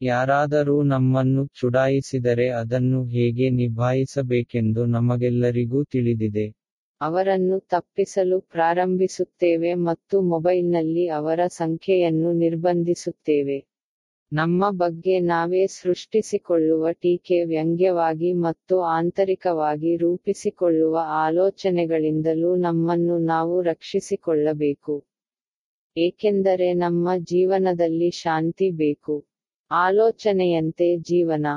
ಯಾರಾದರೂ ನಮ್ಮನ್ನು ಚುಡಾಯಿಸಿದರೆ ಅದನ್ನು ಹೇಗೆ ನಿಭಾಯಿಸಬೇಕೆಂದು ನಮಗೆಲ್ಲರಿಗೂ ತಿಳಿದಿದೆ. ಅವರನ್ನು ತಪ್ಪಿಸಲು ಪ್ರಾರಂಭಿಸುತ್ತೇವೆ ಮತ್ತು ಮೊಬೈಲ್ನಲ್ಲಿ ಅವರ ಸಂಖ್ಯೆಯನ್ನು ನಿರ್ಬಂಧಿಸುತ್ತೇವೆ. ನಮ್ಮ ಬಗ್ಗೆ ನಾವೇ ಸೃಷ್ಟಿಸಿಕೊಳ್ಳುವ ಟೀಕೆ ವ್ಯಂಗ್ಯವಾಗಿ ಮತ್ತು ಆಂತರಿಕವಾಗಿ ರೂಪಿಸಿಕೊಳ್ಳುವ ಆಲೋಚನೆಗಳಿಂದಲೂ ನಮ್ಮನ್ನು ನಾವು ರಕ್ಷಿಸಿಕೊಳ್ಳಬೇಕು. ಏಕೆಂದರೆ ನಮ್ಮ ಜೀವನದಲ್ಲಿ ಶಾಂತಿ ಬೇಕು. ಆಲೋಚನೆಯಂತೆ ಜೀವನ